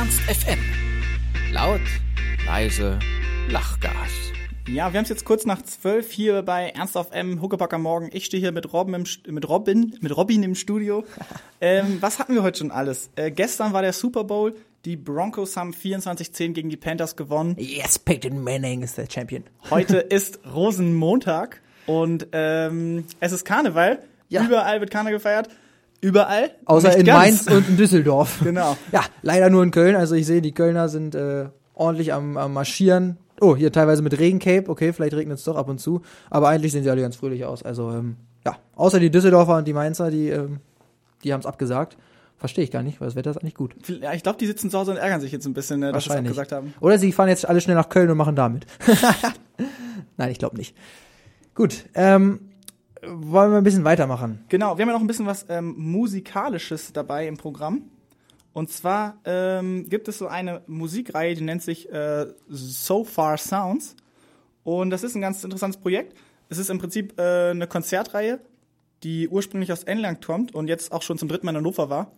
Ernst FM. Laut, leise, Lachgas. Ja, wir haben es jetzt kurz nach zwölf hier bei Ernst auf M, Huckepack am Morgen. Ich stehe hier mit Robin, im, mit Robin, mit Robin im Studio. ähm, was hatten wir heute schon alles? Äh, gestern war der Super Bowl. Die Broncos haben 24-10 gegen die Panthers gewonnen. Yes, Peyton Manning ist der Champion. Heute ist Rosenmontag und ähm, es ist Karneval. Ja. Überall wird Karneval gefeiert. Überall. Außer in ganz. Mainz und in Düsseldorf. Genau. Ja, leider nur in Köln. Also ich sehe, die Kölner sind äh, ordentlich am, am Marschieren. Oh, hier teilweise mit Regencape. Okay, vielleicht regnet es doch ab und zu. Aber eigentlich sehen sie alle ganz fröhlich aus. Also, ähm, ja. Außer die Düsseldorfer und die Mainzer, die, ähm, die haben es abgesagt. Verstehe ich gar nicht, weil das Wetter ist eigentlich gut. Ja, ich glaube, die sitzen zu Hause und ärgern sich jetzt ein bisschen, äh, dass sie es abgesagt haben. Oder sie fahren jetzt alle schnell nach Köln und machen damit. Nein, ich glaube nicht. Gut, ähm, wollen wir ein bisschen weitermachen? Genau, wir haben ja noch ein bisschen was ähm, Musikalisches dabei im Programm. Und zwar ähm, gibt es so eine Musikreihe, die nennt sich äh, So Far Sounds. Und das ist ein ganz interessantes Projekt. Es ist im Prinzip äh, eine Konzertreihe, die ursprünglich aus England kommt und jetzt auch schon zum dritten Mal in Hannover war.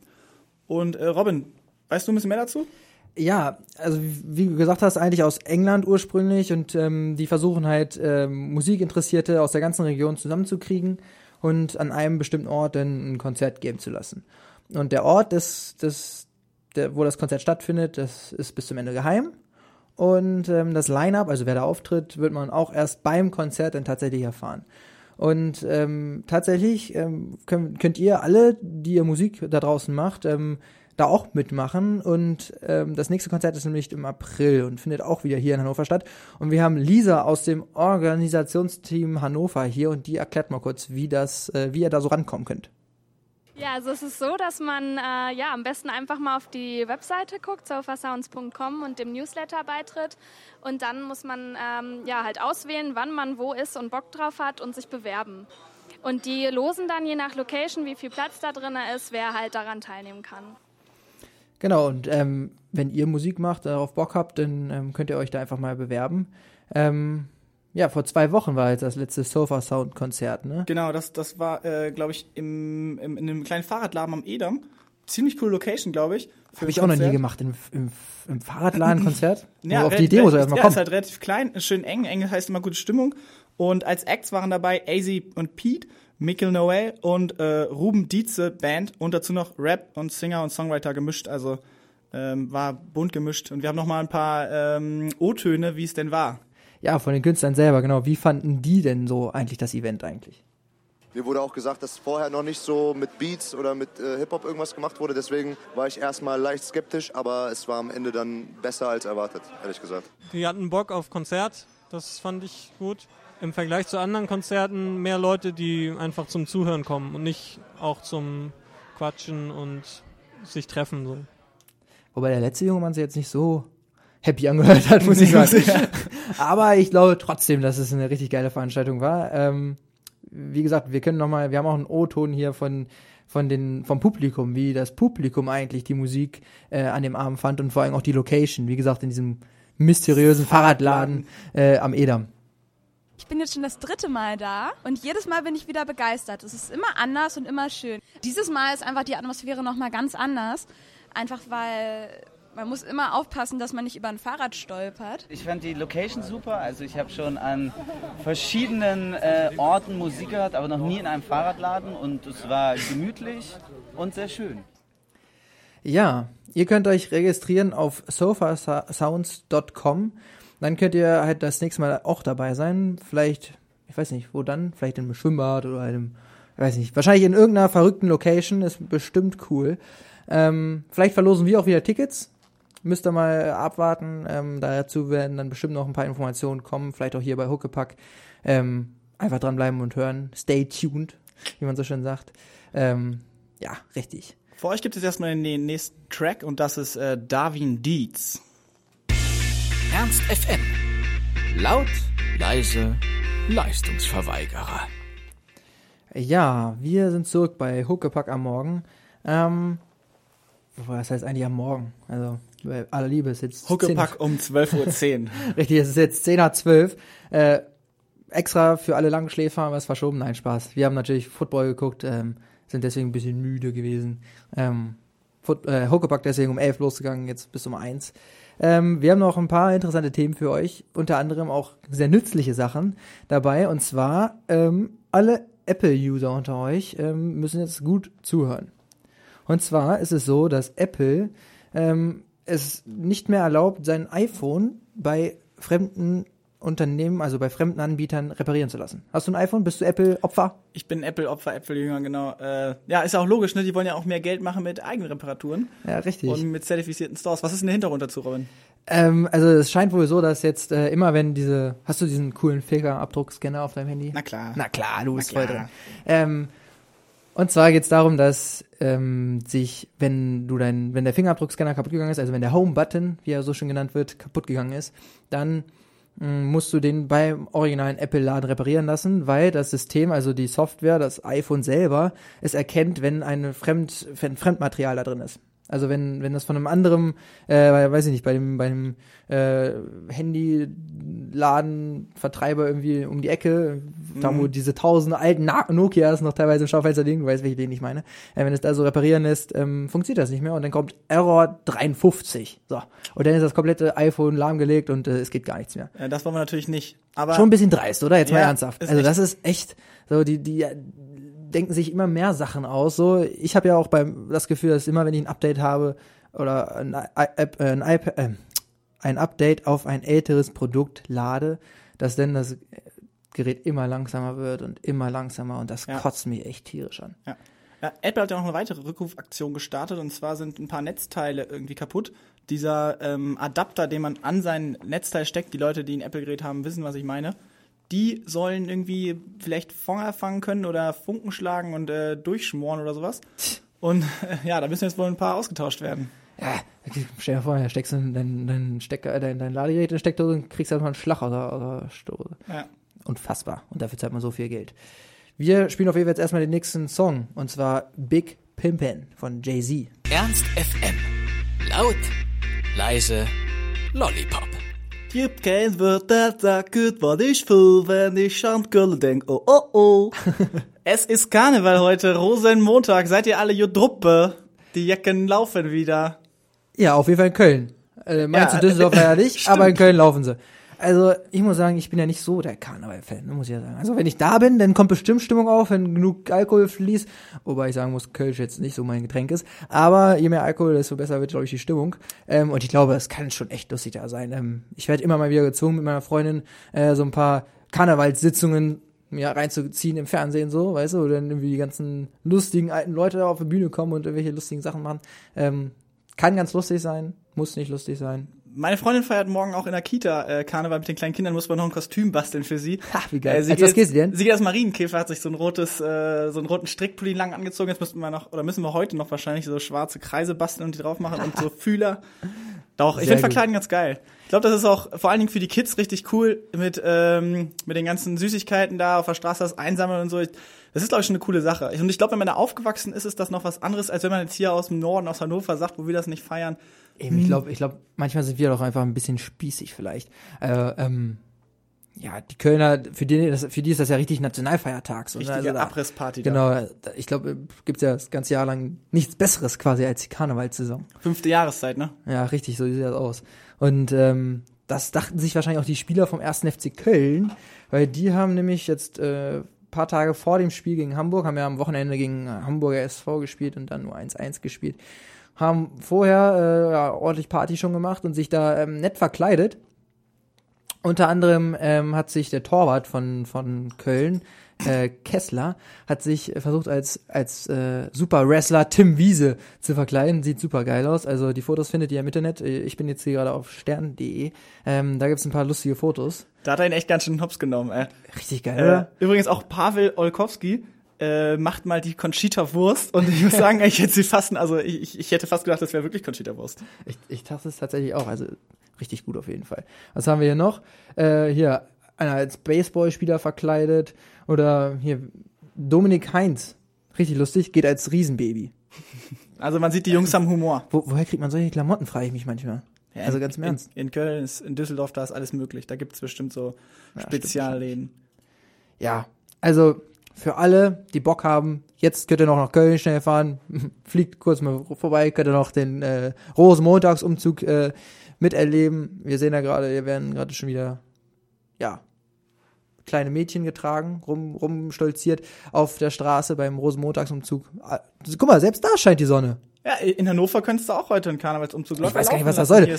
Und äh, Robin, weißt du ein bisschen mehr dazu? Ja, also wie du gesagt hast, eigentlich aus England ursprünglich und ähm, die versuchen halt ähm, Musikinteressierte aus der ganzen Region zusammenzukriegen und an einem bestimmten Ort dann ein Konzert geben zu lassen. Und der Ort, des, des, der, wo das Konzert stattfindet, das ist bis zum Ende geheim. Und ähm, das Line-up, also wer da auftritt, wird man auch erst beim Konzert dann tatsächlich erfahren. Und ähm, tatsächlich ähm, könnt, könnt ihr alle, die ihr Musik da draußen macht, ähm, da auch mitmachen. Und ähm, das nächste Konzert ist nämlich im April und findet auch wieder hier in Hannover statt. Und wir haben Lisa aus dem Organisationsteam Hannover hier und die erklärt mal kurz, wie das, äh, wie ihr da so rankommen könnt. Ja, also es ist so, dass man äh, ja am besten einfach mal auf die Webseite guckt, sofasounds.com und dem Newsletter beitritt. Und dann muss man ähm, ja halt auswählen, wann man wo ist und Bock drauf hat und sich bewerben. Und die losen dann je nach Location, wie viel Platz da drin ist, wer halt daran teilnehmen kann. Genau, und ähm, wenn ihr Musik macht, darauf Bock habt, dann ähm, könnt ihr euch da einfach mal bewerben. Ähm, ja, vor zwei Wochen war jetzt das letzte Sofa Sound Konzert, ne? Genau, das, das war, äh, glaube ich, im, im, in einem kleinen Fahrradladen am Edam. Ziemlich coole Location, glaube ich. Habe ich auch noch nie gemacht, im, im, im Fahrradladen Konzert. Ja, auf die Idee muss er erstmal ja, kommen. ist halt relativ klein, schön eng. Eng heißt immer gute Stimmung. Und als Acts waren dabei AZ und Pete, Mikkel Noel und äh, Ruben Dietze Band und dazu noch Rap und Singer und Songwriter gemischt. Also ähm, war bunt gemischt. Und wir haben noch mal ein paar ähm, O-Töne, wie es denn war. Ja, von den Künstlern selber, genau. Wie fanden die denn so eigentlich das Event eigentlich? Mir wurde auch gesagt, dass vorher noch nicht so mit Beats oder mit äh, Hip-Hop irgendwas gemacht wurde. Deswegen war ich erstmal leicht skeptisch, aber es war am Ende dann besser als erwartet, ehrlich gesagt. Die hatten Bock auf Konzert, das fand ich gut. Im Vergleich zu anderen Konzerten mehr Leute, die einfach zum Zuhören kommen und nicht auch zum Quatschen und sich treffen. So. Wobei der letzte junge Mann sich jetzt nicht so happy angehört hat, muss ich sagen. Aber ich glaube trotzdem, dass es eine richtig geile Veranstaltung war. Ähm, wie gesagt, wir können noch mal, wir haben auch einen O-Ton hier von von den vom Publikum, wie das Publikum eigentlich die Musik äh, an dem Abend fand und vor allem auch die Location. Wie gesagt, in diesem mysteriösen Fahrradladen äh, am Edam. Ich bin jetzt schon das dritte Mal da und jedes Mal bin ich wieder begeistert. Es ist immer anders und immer schön. Dieses Mal ist einfach die Atmosphäre nochmal ganz anders. Einfach weil man muss immer aufpassen, dass man nicht über ein Fahrrad stolpert. Ich fand die Location super. Also ich habe schon an verschiedenen äh, Orten Musik gehört, aber noch nie in einem Fahrradladen. Und es war gemütlich und sehr schön. Ja, ihr könnt euch registrieren auf sofasounds.com. Dann könnt ihr halt das nächste Mal auch dabei sein. Vielleicht, ich weiß nicht, wo dann? Vielleicht in einem Schwimmbad oder einem, ich weiß nicht, wahrscheinlich in irgendeiner verrückten Location. Ist bestimmt cool. Ähm, vielleicht verlosen wir auch wieder Tickets. Müsst ihr mal abwarten. Ähm, dazu werden dann bestimmt noch ein paar Informationen kommen. Vielleicht auch hier bei Huckepack. Ähm, einfach dranbleiben und hören. Stay tuned, wie man so schön sagt. Ähm, ja, richtig. Für euch gibt es erstmal den nächsten Track und das ist äh, Darwin Dietz. Ernst FM. Laut, leise, Leistungsverweigerer. Ja, wir sind zurück bei Huckepack am Morgen. Ähm, was heißt eigentlich am Morgen? Also, bei aller Liebe ist jetzt Huckepack um 12.10 Uhr. Richtig, es ist jetzt 10 nach 12. Äh, extra für alle Langschläfer haben wir es verschoben. Nein, Spaß. Wir haben natürlich Football geguckt, ähm, sind deswegen ein bisschen müde gewesen. Ähm, Foot, äh, Huckepack deswegen um 11 losgegangen, jetzt bis um 1. Ähm, wir haben noch ein paar interessante Themen für euch, unter anderem auch sehr nützliche Sachen dabei. Und zwar ähm, alle Apple-User unter euch ähm, müssen jetzt gut zuhören. Und zwar ist es so, dass Apple ähm, es nicht mehr erlaubt, sein iPhone bei fremden Unternehmen, also bei fremden Anbietern reparieren zu lassen. Hast du ein iPhone? Bist du Apple-Opfer? Ich bin Apple-Opfer, Apple-Jünger, genau. Äh, ja, ist auch logisch, ne? Die wollen ja auch mehr Geld machen mit eigenen Reparaturen Ja, richtig. und mit zertifizierten Stores. Was ist denn der Hintergrund dazu, Robin? Ähm, also es scheint wohl so, dass jetzt äh, immer wenn diese, hast du diesen coolen Fingerabdruckscanner auf deinem Handy? Na klar. Na klar, du bist voll drin. Ähm, und zwar geht es darum, dass ähm, sich, wenn du dein, wenn der Fingerabdruckscanner kaputt gegangen ist, also wenn der Home-Button, wie er so schön genannt wird, kaputt gegangen ist, dann mh, musst du den beim originalen Apple-Laden reparieren lassen, weil das System, also die Software, das iPhone selber, es erkennt, wenn eine Fremd, wenn Fremdmaterial da drin ist. Also wenn, wenn das von einem anderen, äh, weiß ich nicht, bei dem, bei dem äh, Handyladenvertreiber irgendwie um die Ecke, da wo diese tausende alten Na Nokias noch teilweise im Schaufenster liegen, du weißt, welche den ich meine. Äh, wenn es da so reparieren lässt, ähm, funktioniert das nicht mehr und dann kommt Error 53. So. Und dann ist das komplette iPhone lahmgelegt und äh, es geht gar nichts mehr. Äh, das wollen wir natürlich nicht. Aber Schon ein bisschen dreist, oder? Jetzt mal Ja, ernsthaft. ist Also das ist echt so, die, die denken sich immer mehr Sachen aus. So, ich habe ja auch beim das Gefühl, dass immer, wenn ich ein Update habe oder ein, App- äh, ein, iPad, äh, ein Update auf ein älteres Produkt lade, dass dann das Gerät immer langsamer wird und immer langsamer und das Ja. kotzt mich echt tierisch an. Ja. Ja, Apple hat ja noch eine weitere Rückrufaktion gestartet und zwar sind ein paar Netzteile irgendwie kaputt. Dieser ähm, Adapter, den man an sein Netzteil steckt, die Leute, die ein Apple-Gerät haben, wissen, was ich meine. Die sollen irgendwie vielleicht Feuer fangen können oder Funken schlagen und äh, durchschmoren oder sowas. Und äh, ja, da müssen jetzt wohl ein paar ausgetauscht werden. Ja, stell dir vor, da steckst du dein, dein Stecker, dein, dein Ladegerät in die Steckdose und kriegst einfach einen Schlag aus der, aus der Stoße. Ja. Unfassbar. Und dafür zahlt man so viel Geld. Wir spielen auf jeden Fall jetzt erstmal den nächsten Song. Und zwar Big Pimpin' von Jay-Z. Ernst FM. Laut, leise, Lollipop. Gibt kein Wort, das sagt, was ich fühl, wenn ich an Köln denk. Oh, oh, oh. es ist Karneval heute, Rosenmontag. Seid ihr alle Jodruppe? Die Jacken laufen wieder. Ja, auf jeden Fall in Köln. Äh, meinst Ja, du Düsseldorf leider nicht, aber in Köln laufen sie. Also, ich muss sagen, ich bin ja nicht so der Karneval-Fan, ne, muss ich ja sagen. Also, wenn ich da bin, dann kommt bestimmt Stimmung auf, wenn genug Alkohol fließt. Wobei ich sagen muss, Kölsch jetzt nicht so mein Getränk ist. Aber je mehr Alkohol, desto besser wird, glaube ich, die Stimmung. Ähm, und ich glaube, es kann schon echt lustig da sein. Ähm, ich werde immer mal wieder gezwungen, mit meiner Freundin äh, so ein paar Karnevalssitzungen mir reinzuziehen im Fernsehen so, weißt du, wo dann irgendwie die ganzen lustigen alten Leute da auf die Bühne kommen und irgendwelche lustigen Sachen machen. Ähm, kann ganz lustig sein, muss nicht lustig sein. Meine Freundin feiert morgen auch in der Kita äh, Karneval mit den kleinen Kindern, muss man noch ein Kostüm basteln für sie. Ha, wie geil. Äh, sie Als geht was geht sie denn? Sie geht als Marienkäfer, hat sich so ein rotes, äh, so einen roten Strickpulli lang angezogen. Jetzt müssen wir noch, oder müssen wir heute noch wahrscheinlich so schwarze Kreise basteln und die drauf machen und so Fühler. Doch, ich Sehr finde gut. Verkleiden ganz geil. Ich glaube, das ist auch vor allen Dingen für die Kids richtig cool mit, ähm, mit den ganzen Süßigkeiten da auf der Straße das einsammeln und so. Ich, das ist, glaube ich, schon eine coole Sache. Und ich glaube, wenn man da aufgewachsen ist, ist das noch was anderes, als wenn man jetzt hier aus dem Norden, aus Hannover sagt, wo wir das nicht feiern. Eben, ich glaube, ich glaube, manchmal sind wir doch einfach ein bisschen spießig vielleicht. Äh, ähm, ja, die Kölner, für die, das, für die ist das ja richtig Nationalfeiertag. So, ne? Richtige Also da- Abrissparty. Genau, da- ich glaube, gibt's ja das ganze Jahr lang nichts Besseres quasi als die Karnevalssaison. Fünfte Jahreszeit, ne? Ja, richtig, so sieht das aus. Und ähm, das dachten sich wahrscheinlich auch die Spieler vom 1. FC Köln, weil die haben nämlich jetzt äh, paar Tage vor dem Spiel gegen Hamburg, haben ja am Wochenende gegen äh, Hamburger SV gespielt und dann nur 1-1 gespielt, haben vorher äh, ja, ordentlich Party schon gemacht und sich da ähm, nett verkleidet. Unter anderem ähm, hat sich der Torwart von, von Köln, äh, Kessler, hat sich versucht als, als äh, Super Wrestler Tim Wiese zu verkleiden. Sieht super geil aus. Also die Fotos findet ihr im Internet. Ich bin jetzt hier gerade auf stern.de. Ähm, da gibt's ein paar lustige Fotos. Da hat er ihn echt ganz schön hops genommen, ey. Richtig geil, Äh, oder? übrigens auch Pavel Olkowski äh, macht mal die Conchita-Wurst und ich muss sagen, ich hätte sie fast, also ich, ich- hätte fast gedacht, das wäre wirklich Conchita-Wurst. Ich, ich dachte es tatsächlich auch. Also richtig gut auf jeden Fall. Was haben wir hier noch? Äh, hier, einer als Baseballspieler verkleidet. Oder hier, Dominik Heinz. Richtig lustig, geht als Riesenbaby. Also man sieht, die Jungs haben Humor. Wo, woher kriegt man solche Klamotten, frage ich mich manchmal. Ja, also in- ganz im Ernst. In, in Köln, ist, in Düsseldorf, da ist alles möglich. Da gibt's bestimmt so Spezialläden. Ja, also für alle, die Bock haben, jetzt könnt ihr noch nach Köln schnell fahren, fliegt kurz mal vorbei, könnt ihr noch den äh, Rosenmontagsumzug äh, miterleben. Wir sehen ja gerade, hier werden gerade schon wieder, ja, kleine Mädchen getragen, rum, rumstolziert auf der Straße beim Rosenmontagsumzug. Ah, Guck mal, selbst da scheint die Sonne. Ja, in Hannover könntest du auch heute einen Karnevalsumzug Ich weiß gar nicht, was das laufen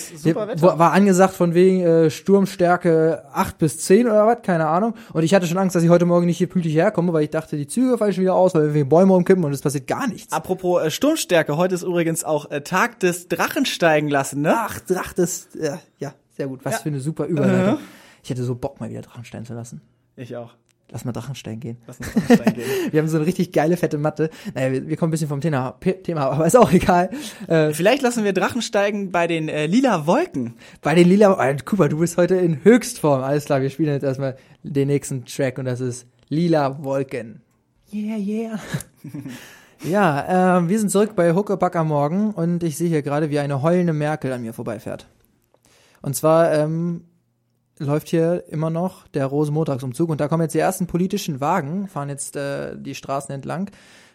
soll. War angesagt von wegen äh, Sturmstärke 8 bis 10 oder was, keine Ahnung. Und ich hatte schon Angst, dass ich heute Morgen nicht hier pünktlich herkomme, weil ich dachte, die Züge fallen schon wieder aus, weil wir Bäume umkippen und es passiert gar nichts. Apropos äh, Sturmstärke, heute ist übrigens auch äh, Tag des Drachensteigen lassen, ne? Ach, Dracht ist, äh, ja, sehr gut. Was Ja. für eine super Überleitung. Ich hätte so Bock, mal wieder Drachenstein zu lassen. Ich auch. Lass mal Drachenstein gehen. Lass uns Drachenstein gehen. Wir haben so eine richtig geile, fette Matte. Naja, wir, wir kommen ein bisschen vom Thema, Thema ab, aber ist auch egal. Äh, Vielleicht lassen wir Drachensteigen bei den äh, lila Wolken. bei den Lila, äh, Cooper, du bist heute in Höchstform. Alles klar, wir spielen jetzt erstmal den nächsten Track und das ist Lila Wolken. Yeah, yeah. ja, ähm, wir sind zurück bei Huckepack am Morgen und ich sehe hier gerade, wie eine heulende Merkel an mir vorbeifährt. Und zwar ähm, läuft hier immer noch der Rosenmontagsumzug und da kommen jetzt die ersten politischen Wagen, fahren jetzt äh, die Straßen entlang.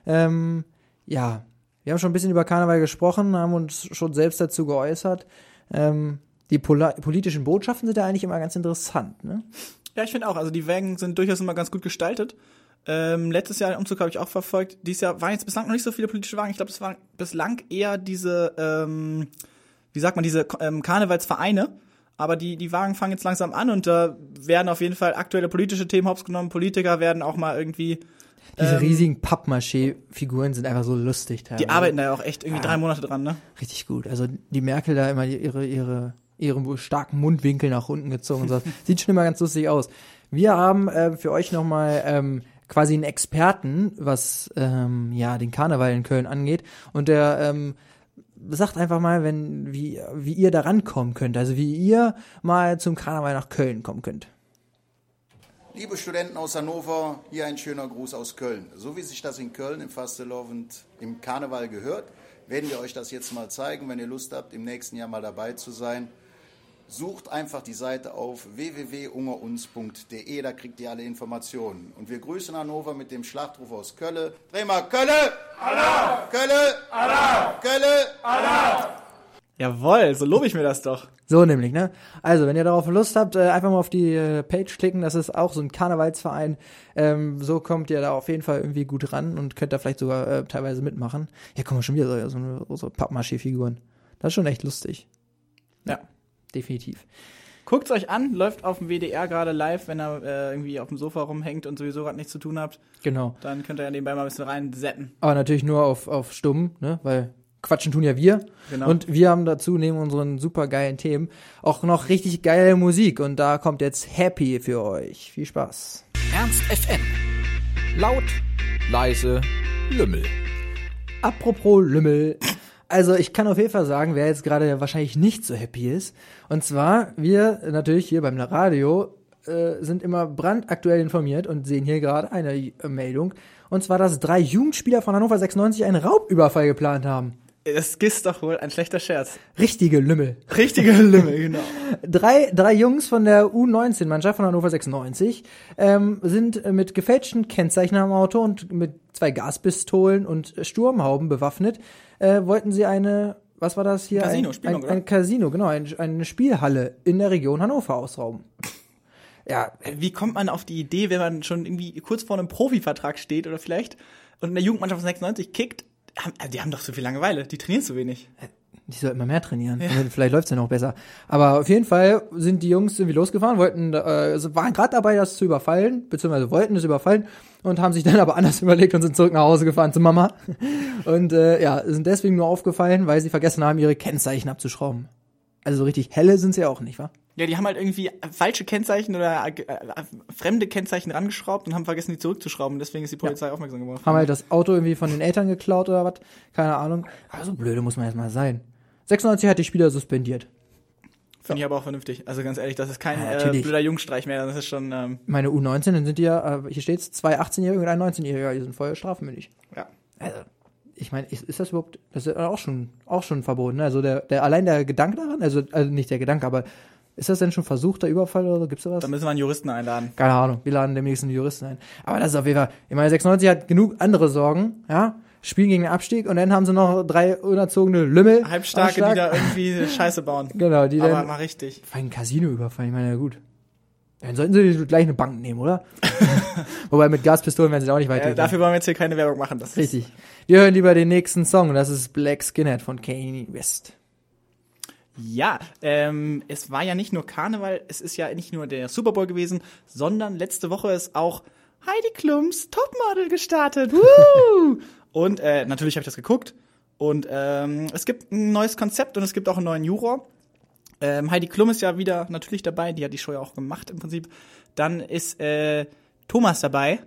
Ähm, ja, wir haben schon ein bisschen über Karneval gesprochen, haben uns schon selbst dazu geäußert. Ähm, die politischen Botschaften sind ja eigentlich immer ganz interessant, ne? Ja, ich finde auch. Also die Wagen sind durchaus immer ganz gut gestaltet. Ähm, letztes Jahr den Umzug habe ich auch verfolgt. Dieses Jahr waren jetzt bislang noch nicht so viele politische Wagen. Ich glaube, es waren bislang eher diese, ähm, wie sagt man, diese ähm, Karnevalsvereine. Aber die, die Wagen fangen jetzt langsam an und da werden auf jeden Fall aktuelle politische Themen hops genommen. Politiker werden auch mal irgendwie, Diese Ähm, riesigen Pappmaché-Figuren sind einfach so lustig teilweise. die arbeiten da ja auch echt irgendwie drei Monate dran, ne? Richtig gut. Also die Merkel da immer ihre, ihre, ihre starken Mundwinkel nach unten gezogen und so. Sieht schon immer ganz lustig aus. Wir haben äh, für euch nochmal ähm, quasi einen Experten, was ähm, ja den Karneval in Köln angeht. Und der ähm, sagt einfach mal, wenn, wie, wie ihr da rankommen könnt. Also wie ihr mal zum Karneval nach Köln kommen könnt. Liebe Studenten aus Hannover, hier ein schöner Gruß aus Köln. So wie sich das in Köln im Fastelovend im Karneval gehört, werden wir euch das jetzt mal zeigen. Wenn ihr Lust habt, im nächsten Jahr mal dabei zu sein, sucht einfach die Seite auf www.ungeruns.de, da kriegt ihr alle Informationen. Und wir grüßen Hannover mit dem Schlachtruf aus Kölle. Dreh mal Kölle! Allah! Kölle! Allah! Kölle! Jawohl, so lobe ich mir das doch. So nämlich, ne? Also, wenn ihr darauf Lust habt, äh, einfach mal auf die äh, Page klicken. Das ist auch so ein Karnevalsverein. Ähm, so kommt ihr da auf jeden Fall irgendwie gut ran und könnt da vielleicht sogar äh, teilweise mitmachen. Ja, guck mal, schon wieder so, so, eine- so Pappmaché-Figuren. Das ist schon echt lustig. Ja. Definitiv. Guckt's euch an, läuft auf dem WDR gerade live, wenn ihr äh, irgendwie auf dem Sofa rumhängt und sowieso gerade nichts zu tun habt. Genau. Dann könnt ihr ja nebenbei mal ein bisschen reinsetten. Aber natürlich nur auf, auf stumm, ne? Weil quatschen tun ja wir. Genau. Und wir haben dazu neben unseren super geilen Themen auch noch richtig geile Musik. Und da kommt jetzt Happy für euch. Viel Spaß. Ernst FM. Laut, leise, Lümmel. Apropos Lümmel. Also ich kann auf jeden Fall sagen, wer jetzt gerade wahrscheinlich nicht so happy ist. Und zwar, wir natürlich hier beim Radio äh, sind immer brandaktuell informiert und sehen hier gerade eine äh, Meldung. Und zwar, dass drei Jugendspieler von Hannover 96 einen Raubüberfall geplant haben. Das ist doch wohl ein schlechter Scherz. Richtige Lümmel. Richtige Lümmel, genau. Drei, drei Jungs von der U19-Mannschaft von Hannover 96 ähm, sind mit gefälschten Kennzeichen am Auto und mit zwei Gaspistolen und Sturmhauben bewaffnet. Äh, wollten sie eine, was war das hier? Casino, ein, ein, ein? Casino, genau, ein, eine Spielhalle in der Region Hannover ausrauben. Ja, Wie kommt man auf die Idee, wenn man schon irgendwie kurz vor einem Profivertrag steht oder vielleicht und in der Jugendmannschaft von 96 kickt? Haben, also die haben doch so viel Langeweile, die trainieren zu wenig. Die sollten immer mehr trainieren. Vielleicht läuft's ja noch besser. Aber auf jeden Fall sind die Jungs irgendwie losgefahren, wollten, äh, also waren gerade dabei, das zu überfallen, beziehungsweise wollten es überfallen und haben sich dann aber anders überlegt und sind zurück nach Hause gefahren zu Mama. Und äh, ja, sind deswegen nur aufgefallen, weil sie vergessen haben, ihre Kennzeichen abzuschrauben. Also so richtig helle sind sie auch nicht, wa? Ja, die haben halt irgendwie falsche Kennzeichen oder äh, fremde Kennzeichen rangeschraubt und haben vergessen, die zurückzuschrauben. Deswegen ist die Polizei aufmerksam geworden. Haben halt das Auto irgendwie von den Eltern geklaut oder was? Keine Ahnung. Aber so blöde muss man jetzt mal sein. 96 hat die Spieler suspendiert. Finde ich aber auch vernünftig. Also ganz ehrlich, das ist kein Ja, äh, blöder Jungstreich mehr. Das ist schon, ähm, Meine U19, dann sind die ja, äh, hier steht's, zwei 18-Jährige und ein 19-Jähriger, die sind voll strafmündig. ja. Also, ich meine, ist, ist das überhaupt, das ist auch schon, auch schon verboten, ne? Also der, der, allein der Gedanke daran, also, also nicht der Gedanke, aber Ist das denn schon versuchter Überfall oder so? Gibt's sowas? Da müssen wir einen Juristen einladen. Keine Ahnung, wir laden demnächst einen Juristen ein. Aber das ist auf jeden Fall, ich meine, 96 hat genug andere Sorgen, ja? Spielen gegen den Abstieg und dann haben sie noch drei unerzogene Lümmel. Halbstarke, die da irgendwie Scheiße bauen. Genau, die Aber dann mal richtig. Vor allem Casino überfallen, ich meine, ja gut. Dann sollten sie gleich eine Bank nehmen, oder? Wobei mit Gaspistolen werden sie auch nicht weiter. Äh, dafür wollen wir jetzt hier keine Werbung machen. Das ist- Richtig. Wir hören lieber den nächsten Song und das ist Black Skinhead von Kanye West. Ja, ähm, es war ja nicht nur Karneval, es ist ja nicht nur der Super Bowl gewesen, sondern letzte Woche ist auch Heidi Klums Topmodel gestartet. Woo! Und äh, natürlich habe ich das geguckt. Und ähm, es gibt ein neues Konzept und es gibt auch einen neuen Juror. Ähm, Heidi Klum ist ja wieder natürlich dabei, die hat die Show ja auch gemacht im Prinzip. Dann ist äh, Thomas dabei.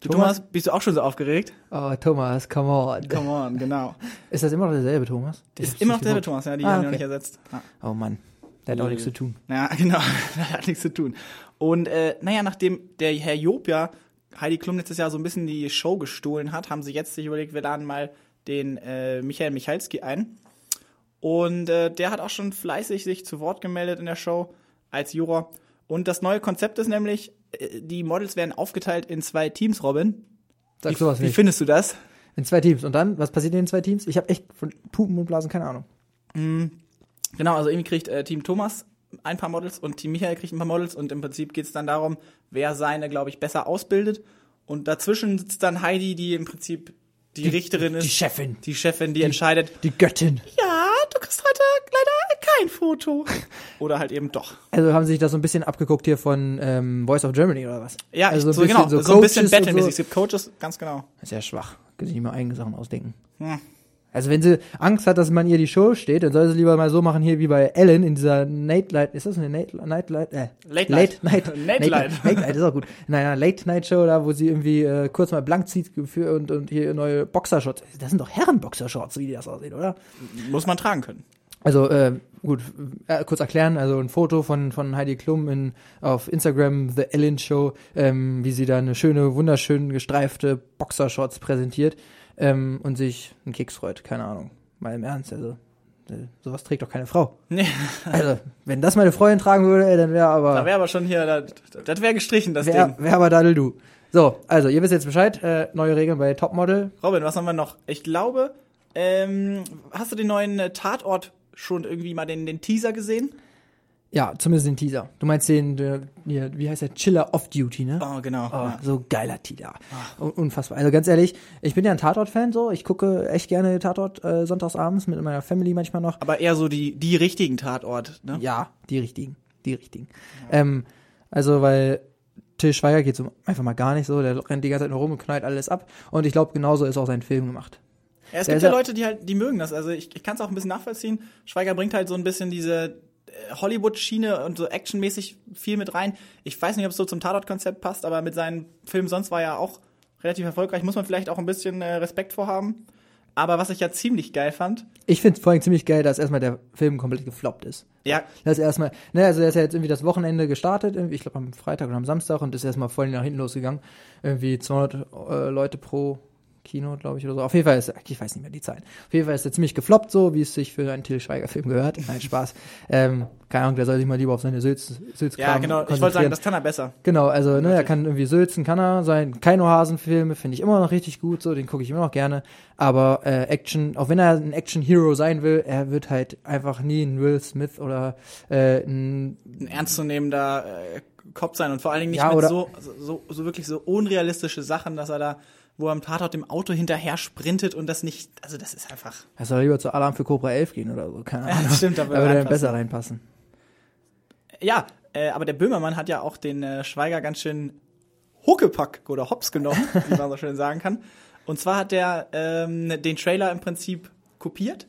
Du, Thomas? Thomas, bist du auch schon so aufgeregt? Oh, Thomas, come on. Come on, genau. Ist das immer noch derselbe Thomas? Ich Ist immer noch derselbe. Thomas, ja, die Ah, haben ihn noch okay. nicht ersetzt. Ja. Oh Mann, der hat auch nichts zu tun. Ja, genau. Das hat nichts zu tun. Und äh, naja, nachdem der Herr Job ja Heidi Klum letztes Jahr so ein bisschen die Show gestohlen hat, haben sie jetzt sich überlegt, wir laden mal den äh, Michael Michalski ein. Und äh, der hat auch schon fleißig sich zu Wort gemeldet in der Show als Juror. Und das neue Konzept ist nämlich, äh, die Models werden aufgeteilt in zwei Teams, Robin. Sag Wie, sowas wie nicht. findest du das? In zwei Teams. Und dann, was passiert in den zwei Teams? Ich habe echt von Pupen und Blasen keine Ahnung. Genau, also irgendwie kriegt äh, Team Thomas ein paar Models und Team Michael kriegt ein paar Models und im Prinzip geht es dann darum, wer seine, glaube ich, besser ausbildet. Und dazwischen sitzt dann Heidi, die im Prinzip die, Richterin ist. Die Chefin. Die Chefin, die, entscheidet, Die Göttin. ja, du kriegst heute leider kein Foto. Oder halt eben doch. Also haben sie sich das so ein bisschen abgeguckt hier von ähm, Voice of Germany oder was? Ja, also so, genau, so, ein bisschen und Battle-mäßig. Es So. gibt Coaches, ganz genau. Sehr schwach. Können sich nicht mal eigene Sachen ausdenken. Hm. Also wenn sie Angst hat, dass man ihr die Show steht, dann soll sie lieber mal so machen hier wie bei Ellen in dieser Nate Light, ist das eine Nate Night Light? Äh, Late Late Night. Night. Nate Light. Late Night ist auch gut. In einer Late Night Show da, wo sie irgendwie äh, kurz mal blank zieht für und, und hier neue Boxershorts. Das sind doch Herren-Boxershorts, wie die das aussehen, oder? Muss man tragen können. Also äh, gut, äh, kurz erklären, also ein Foto von, von Heidi Klum in, auf Instagram, The Ellen Show, ähm, wie sie da eine schöne, wunderschön gestreifte Boxershorts präsentiert ähm, und sich einen Keks freut, keine Ahnung. Mal im Ernst, also äh, sowas trägt doch keine Frau. Nee, Also, wenn das meine Freundin tragen würde, ey, dann wäre da aber wäre aber schon hier, das, das wäre gestrichen, das wär, Ding. wär aber Daddel du. So, also ihr wisst jetzt Bescheid, äh, neue Regeln bei Topmodel. Robin, was haben wir noch? Ich glaube, ähm, hast du den neuen äh, Tatort schon irgendwie mal den, den Teaser gesehen? Ja, zumindest den Teaser. Du meinst den, der, hier, wie heißt der, Chiller Off-Duty, ne? Oh, genau. Oh, Ja. so geiler Teaser. Un- Unfassbar. Also ganz ehrlich, ich bin ja ein Tatort-Fan so. Ich gucke echt gerne Tatort äh, sonntagsabends mit meiner Family manchmal noch. Aber eher so die, die richtigen Tatort, ne? Ja, die richtigen. Die richtigen. Ähm, also, weil Till Schweiger geht so einfach mal gar nicht so. Der rennt die ganze Zeit nur rum und knallt alles ab. Und ich glaube, genauso ist auch sein Film gemacht. Ja, es Der gibt ja ja- Leute, die halt, die mögen das. Also ich, ich kann es auch ein bisschen nachvollziehen. Schweiger bringt halt so ein bisschen diese Hollywood-Schiene und so actionmäßig viel mit rein. Ich weiß nicht, ob es so zum Tatort-Konzept passt, aber mit seinen Filmen sonst war er auch relativ erfolgreich. Muss man vielleicht auch ein bisschen äh, Respekt vorhaben. Aber was ich ja ziemlich geil fand, Ich finde es vor allem ziemlich geil, dass erstmal der Film komplett gefloppt ist. ja, Das ist erstmal, ne, also der ist ja jetzt irgendwie das Wochenende gestartet, ich glaube am Freitag oder am Samstag und ist erstmal voll nach hinten losgegangen. Irgendwie 200 äh, Leute pro Kino, glaube ich, oder so. Auf jeden Fall ist, ich weiß nicht mehr die Zahlen. Auf jeden Fall ist er ziemlich gefloppt, so wie es sich für einen Till Schweiger-Film gehört. Nein, Spaß. Ähm, keine Ahnung, der soll sich mal lieber auf seine Sülz, Sülz ja, genau. Ich wollte sagen, das kann er besser. Genau, also ne, er kann irgendwie Sülzen, kann er sein. Keino-Hasen-Filme finde ich immer noch richtig gut, so den gucke ich immer noch gerne. Aber äh, Action, auch wenn er ein Action-Hero sein will, er wird halt einfach nie ein Will Smith oder äh, ein Ein ernstzunehmender äh, Kopf sein und vor allen Dingen nicht Ja, mit so, so, so wirklich so unrealistische Sachen, dass er da, wo er am Tatort dem Auto hinterher sprintet und das nicht, also das ist einfach. Er soll lieber zu Alarm für Cobra 11 gehen oder so, keine Ja, Ahnung. das stimmt, da würde er besser reinpassen. Ja, äh, aber der Böhmermann hat ja auch den äh, Schweiger ganz schön Huckepack oder Hops genommen, wie man so schön sagen kann. Und zwar hat er ähm, den Trailer im Prinzip kopiert.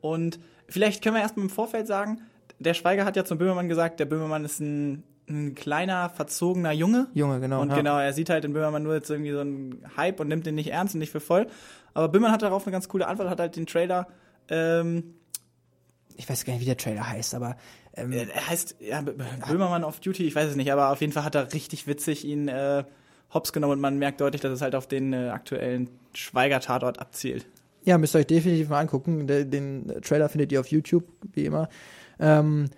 Und vielleicht können wir erstmal im Vorfeld sagen, der Schweiger hat ja zum Böhmermann gesagt, der Böhmermann ist ein, ein kleiner, verzogener Junge. Junge, genau. Und ja. genau, er sieht halt den Böhmermann nur jetzt irgendwie so einen Hype und nimmt den nicht ernst und nicht für voll. Aber Böhmermann hat darauf eine ganz coole Antwort, hat halt den Trailer, ähm, Ich weiß gar nicht, wie der Trailer heißt, aber ähm, äh, er heißt ja, Böhmermann auf Duty, ich weiß es nicht, aber auf jeden Fall hat er richtig witzig ihn äh, hops genommen und man merkt deutlich, dass es halt auf den äh, aktuellen Schweiger-Tatort abzielt. Ja, müsst ihr euch definitiv mal angucken. Den, den Trailer findet ihr auf YouTube, wie immer. Ähm,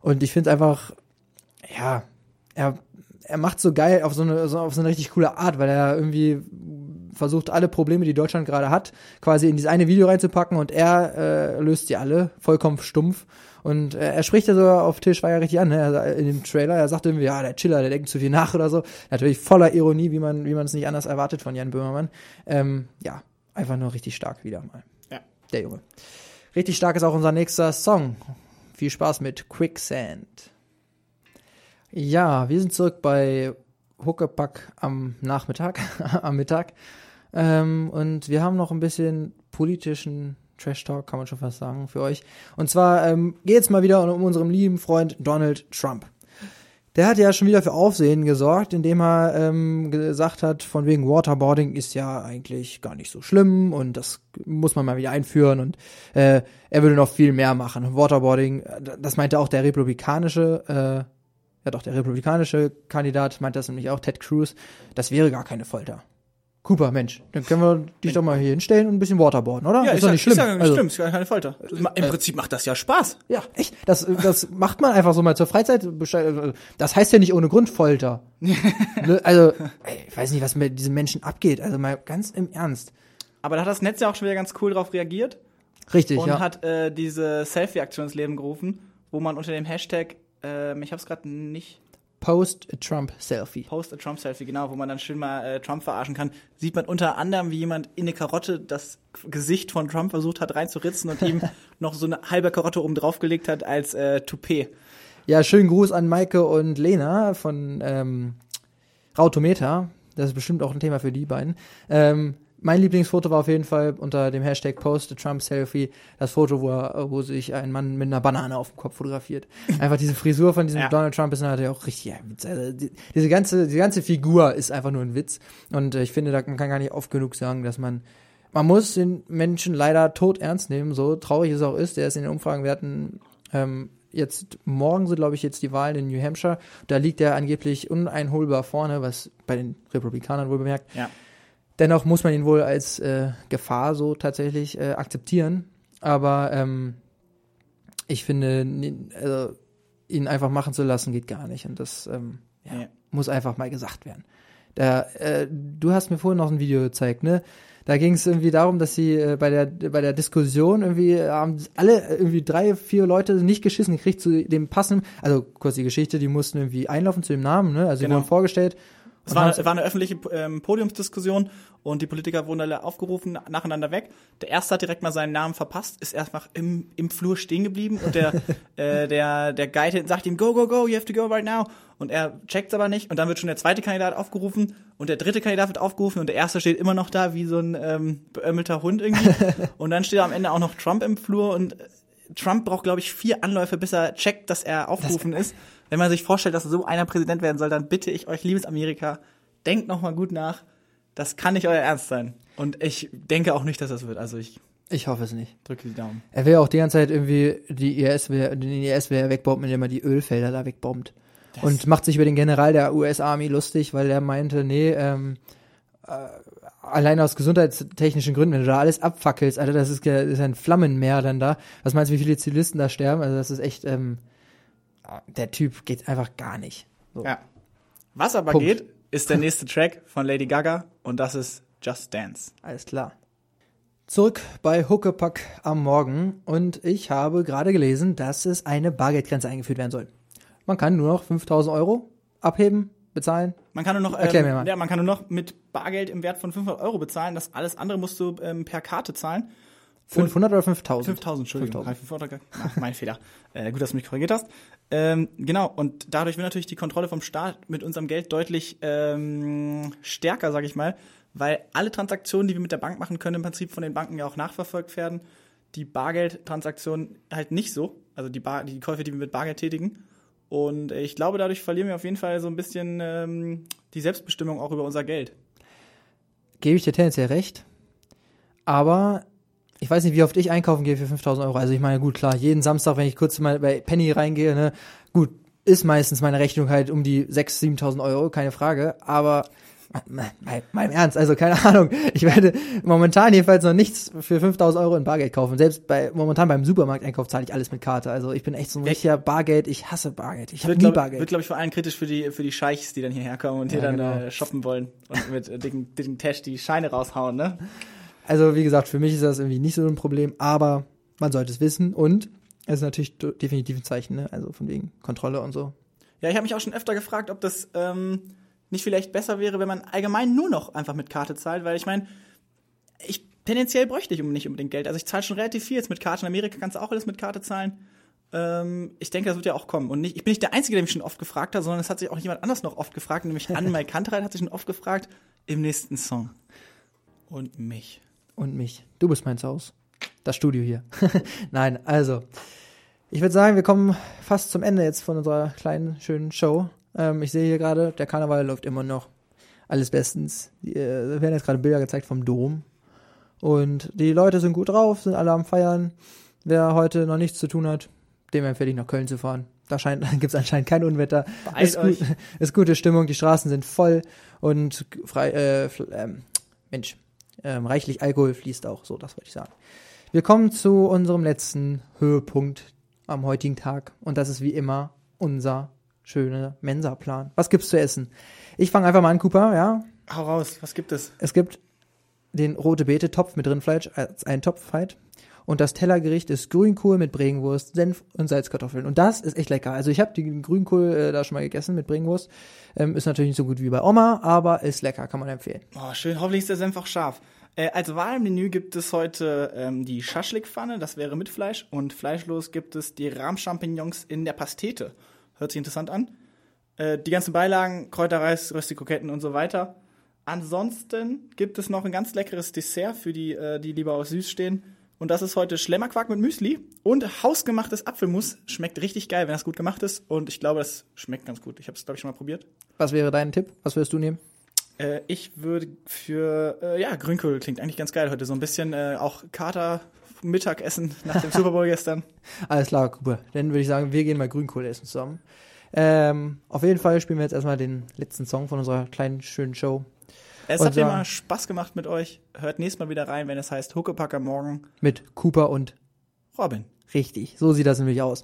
Und ich finde einfach, ja, er, er macht so geil auf so eine, so, auf so eine richtig coole Art, weil er irgendwie versucht, alle Probleme, die Deutschland gerade hat, quasi in dieses eine Video reinzupacken und er äh, löst die alle, vollkommen stumpf. Und äh, er spricht ja sogar auf Tisch war ja richtig an, ne? In dem Trailer. Er sagt irgendwie, ja, der Chiller, der denkt zu viel nach oder so. Natürlich voller Ironie, wie man, wie man es nicht anders erwartet von Jan Böhmermann. Ähm, ja, einfach nur richtig stark wieder mal. Ja. Der Junge. Richtig stark ist auch unser nächster Song. Viel Spaß mit Quicksand. Ja, wir sind zurück bei Huckepack am Nachmittag, am Mittag. Ähm, und wir haben noch ein bisschen politischen Trash Talk, kann man schon fast sagen, für euch. Und zwar ähm, geht es mal wieder um unseren lieben Freund Donald Trump. Der hat ja schon wieder für Aufsehen gesorgt, indem er ähm, gesagt hat, von wegen Waterboarding ist ja eigentlich gar nicht so schlimm und das muss man mal wieder einführen und äh, er würde noch viel mehr machen. Waterboarding, äh, das meinte auch der republikanische, äh, ja doch, der republikanische Kandidat meinte das nämlich auch, Ted Cruz, das wäre gar keine Folter. Cooper, Mensch, dann können wir dich doch mal hier hinstellen und ein bisschen waterboarden, oder? Ja, ist ist doch nicht schlimm. Ist ja nicht Also- schlimm, ist ja keine Folter. Im Prinzip macht das ja Spaß. ja, echt. Das, das macht man einfach so mal zur Freizeit. Das heißt ja nicht ohne Grund Folter. ne? Also, ey, ich weiß nicht, was mit diesen Menschen abgeht. Also mal ganz im Ernst. Aber da hat das Netz ja auch schon wieder ganz cool drauf reagiert Richtig, und ja. hat äh, diese Selfie-Aktion ins Leben gerufen, wo man unter dem Hashtag, ähm, ich hab's gerade nicht, Post a Trump Selfie. Post a Trump Selfie, genau, wo man dann schön mal äh, Trump verarschen kann, sieht man unter anderem, wie jemand in eine Karotte das Gesicht von Trump versucht hat reinzuritzen und ihm noch so eine halbe Karotte oben drauf gelegt hat als äh, Toupet. Ja, schönen Gruß an Maike und Lena von ähm, Rautometer. Das ist bestimmt auch ein Thema für die beiden. Ähm, mein Lieblingsfoto war auf jeden Fall unter dem Hashtag Post Trump Selfie das Foto, wo, er, wo sich ein Mann mit einer Banane auf dem Kopf fotografiert. Einfach diese Frisur von diesem Ja. Donald Trump ist natürlich auch richtig ein Witz. Also die, diese ganze, die ganze Figur ist einfach nur ein Witz. Und äh, ich finde, da, man kann gar nicht oft genug sagen, dass man man muss den Menschen leider tot ernst nehmen, so traurig es auch ist. Der ist in den Umfragenwerten ähm, jetzt morgen sind, glaube ich, jetzt die Wahlen in New Hampshire. Da liegt er angeblich uneinholbar vorne, was bei den Republikanern wohl bemerkt. Ja. Dennoch muss man ihn wohl als äh, Gefahr so tatsächlich äh, akzeptieren. Aber ähm, ich finde, also, ihn einfach machen zu lassen, geht gar nicht. Und das ähm, ja, Ja. muss einfach mal gesagt werden. Da, äh, du hast mir vorhin noch ein Video gezeigt, ne? Da ging es irgendwie darum, dass sie äh, bei der bei der Diskussion irgendwie haben alle irgendwie drei, vier Leute nicht geschissen gekriegt zu dem passenden, also kurz die Geschichte, die mussten irgendwie einlaufen zu dem Namen, ne? Also die Genau. wurden vorgestellt. Es war, war eine öffentliche ähm, Podiumsdiskussion und die Politiker wurden alle aufgerufen, nacheinander weg. Der erste hat direkt mal seinen Namen verpasst, ist erstmal im, im Flur stehen geblieben und der, äh, der, der Guide sagt ihm, go, go, go, you have to go right now. Und er checkt's aber nicht und dann wird schon der zweite Kandidat aufgerufen und der dritte Kandidat wird aufgerufen und der erste steht immer noch da wie so ein ähm, beömmelter Hund irgendwie. und dann steht am Ende auch noch Trump im Flur und Trump braucht, glaube ich, vier Anläufe, bis er checkt, dass er aufgerufen ist. Wenn man sich vorstellt, dass so einer Präsident werden soll, dann bitte ich euch, liebes Amerika, denkt noch mal gut nach. Das kann nicht euer Ernst sein. Und ich denke auch nicht, dass das wird. Also ich Ich hoffe es nicht. drücke die Daumen. Er will auch die ganze Zeit irgendwie die IS, den IS er wegbomben, indem er die Ölfelder da wegbombt. Und macht sich über den General der US-Army lustig, weil er meinte, nee, ähm, äh, allein aus gesundheitstechnischen Gründen, wenn du da alles abfackelst, Alter, das ist, das ist ein Flammenmeer dann da. Was meinst du, wie viele Zivilisten da sterben? Also das ist echt, ähm, der Typ geht einfach gar nicht. So. Ja. Was aber Punkt. geht, ist der nächste Track von Lady Gaga und das ist Just Dance. Alles klar. Zurück bei Huckepack am Morgen und ich habe gerade gelesen, dass es eine Bargeldgrenze eingeführt werden soll. Man kann nur noch 5000 Euro abheben, bezahlen. Man kann nur noch, ähm, mir mal. ja, man kann nur noch mit Bargeld im Wert von 500 Euro bezahlen. Das alles andere musst du ähm, per Karte zahlen. 500 oder 5000? 5000, Entschuldigung. 5000. 5000. Ach, mein Fehler. Äh, gut, dass du mich korrigiert hast. Ähm, genau, und dadurch wird natürlich die Kontrolle vom Staat mit unserem Geld deutlich ähm, stärker, sag ich mal, weil alle Transaktionen, die wir mit der Bank machen können, im Prinzip von den Banken ja auch nachverfolgt werden. Die Bargeldtransaktionen halt nicht so, also die, Bar die Käufe, die wir mit Bargeld tätigen. Und ich glaube, dadurch verlieren wir auf jeden Fall so ein bisschen ähm, die Selbstbestimmung auch über unser Geld. Gebe ich dir tendenziell recht. Aber ich weiß nicht, wie oft ich einkaufen gehe für 5000 Euro. Also ich meine, gut, klar, jeden Samstag, wenn ich kurz mal bei Penny reingehe, ne, gut, ist meistens meine Rechnung halt um die 6.000, 7.000 Euro, keine Frage. Aber Mal, mal, mal im Ernst, also keine Ahnung. Ich werde momentan jedenfalls noch nichts für 5000 Euro in Bargeld kaufen. Selbst bei, momentan beim Supermarkteinkauf zahle ich alles mit Karte. Also ich bin echt so ein richtiger Bargeld. Ich hasse Bargeld. Ich habe nie glaub, Bargeld. wird glaube ich, vor allem kritisch für die, für die Scheichs, die dann hierher kommen und hier Ja, dann genau. äh, shoppen wollen und mit äh, dicken, dicken Tash die Scheine raushauen, ne? Also wie gesagt, für mich ist das irgendwie nicht so ein Problem, aber man sollte es wissen und es ist natürlich definitiv ein Zeichen, ne? Also von wegen Kontrolle und so. Ja, ich habe mich auch schon öfter gefragt, ob das ähm, nicht vielleicht besser wäre, wenn man allgemein nur noch einfach mit Karte zahlt, weil ich meine, ich tendenziell bräuchte ich nicht unbedingt Geld. Also ich zahle schon relativ viel jetzt mit Karte. In Amerika kannst du auch alles mit Karte zahlen. Ähm, ich denke, das wird ja auch kommen. Und nicht, ich bin nicht der Einzige, der mich schon oft gefragt hat, sondern es hat sich auch jemand anders noch oft gefragt, nämlich Anne Kantereit hat sich schon oft gefragt im nächsten Song. Und mich. Und mich. Du bist mein Haus. Das Studio hier. Nein, also. Ich würde sagen, wir kommen fast zum Ende jetzt von unserer kleinen, schönen Show. Ähm, ich sehe hier gerade, der Karneval läuft immer noch. Alles bestens. Die, äh, werden jetzt gerade Bilder gezeigt vom Dom. Und die Leute sind gut drauf, sind alle am Feiern. Wer heute noch nichts zu tun hat, dem empfehle ich nach Köln zu fahren. Da gibt es anscheinend kein Unwetter. Beeilt ist, gut, ist gute Stimmung, die Straßen sind voll und frei, äh, ähm, Mensch, ähm, reichlich Alkohol fließt auch, so, das wollte ich sagen. Wir kommen zu unserem letzten Höhepunkt am heutigen Tag und das ist wie immer unser schöner Mensa-Plan. Was gibt's zu essen? Ich fange einfach mal an, Cooper, ja. Hau raus, was gibt es? Es gibt den rote Beete Topf mit Rindfleisch als ein Topf halt. Und das Tellergericht ist Grünkohl mit Bregenwurst, Senf und Salzkartoffeln. Und das ist echt lecker. Also ich habe den Grünkohl äh, da schon mal gegessen mit Bregenwurst. Ähm, ist natürlich nicht so gut wie bei Oma, aber ist lecker, kann man empfehlen. Oh, schön, hoffentlich ist der Senf auch scharf. Äh, als Wahlmenü gibt es heute ähm, die Schaschlikpfanne, das wäre mit Fleisch. Und fleischlos gibt es die Rahmchampignons in der Pastete. Hört sich interessant an. Äh, die ganzen Beilagen, Kräuterreis, Röstikroketten und so weiter. Ansonsten gibt es noch ein ganz leckeres Dessert für die, äh, die lieber auf süß stehen. Und das ist heute Schlemmerquark mit Müsli und hausgemachtes Apfelmus. Schmeckt richtig geil, wenn das gut gemacht ist. Und ich glaube, das schmeckt ganz gut. Ich habe es, glaube ich, schon mal probiert. Was wäre dein Tipp? Was würdest du nehmen? Äh, ich würde für, äh, ja, Grünkohl klingt eigentlich ganz geil heute. So ein bisschen äh, auch Kater Mittagessen nach dem Super Bowl gestern. Alles klar, Cooper. Dann würde ich sagen, wir gehen mal Grünkohl essen zusammen. Ähm, auf jeden Fall spielen wir jetzt erstmal den letzten Song von unserer kleinen, schönen Show. Es hat mir sagen- mal Spaß gemacht mit euch. Hört nächstes Mal wieder rein, wenn es heißt Huckepacker morgen. Mit Cooper und Robin. Richtig, so sieht das nämlich aus.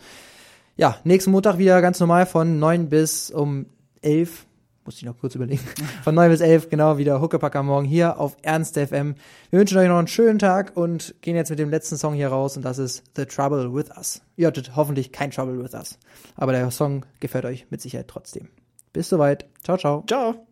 Ja, nächsten Montag wieder ganz normal von 9 bis um 11. Muss ich noch kurz überlegen. Von 9 bis 11, genau, wieder Huckepack am Morgen hier auf Ernst FM. Wir wünschen euch noch einen schönen Tag und gehen jetzt mit dem letzten Song hier raus und das ist The Trouble With Us. Ihr hattet hoffentlich kein Trouble With Us. Aber der Song gefällt euch mit Sicherheit trotzdem. Bis soweit. Ciao, ciao. Ciao.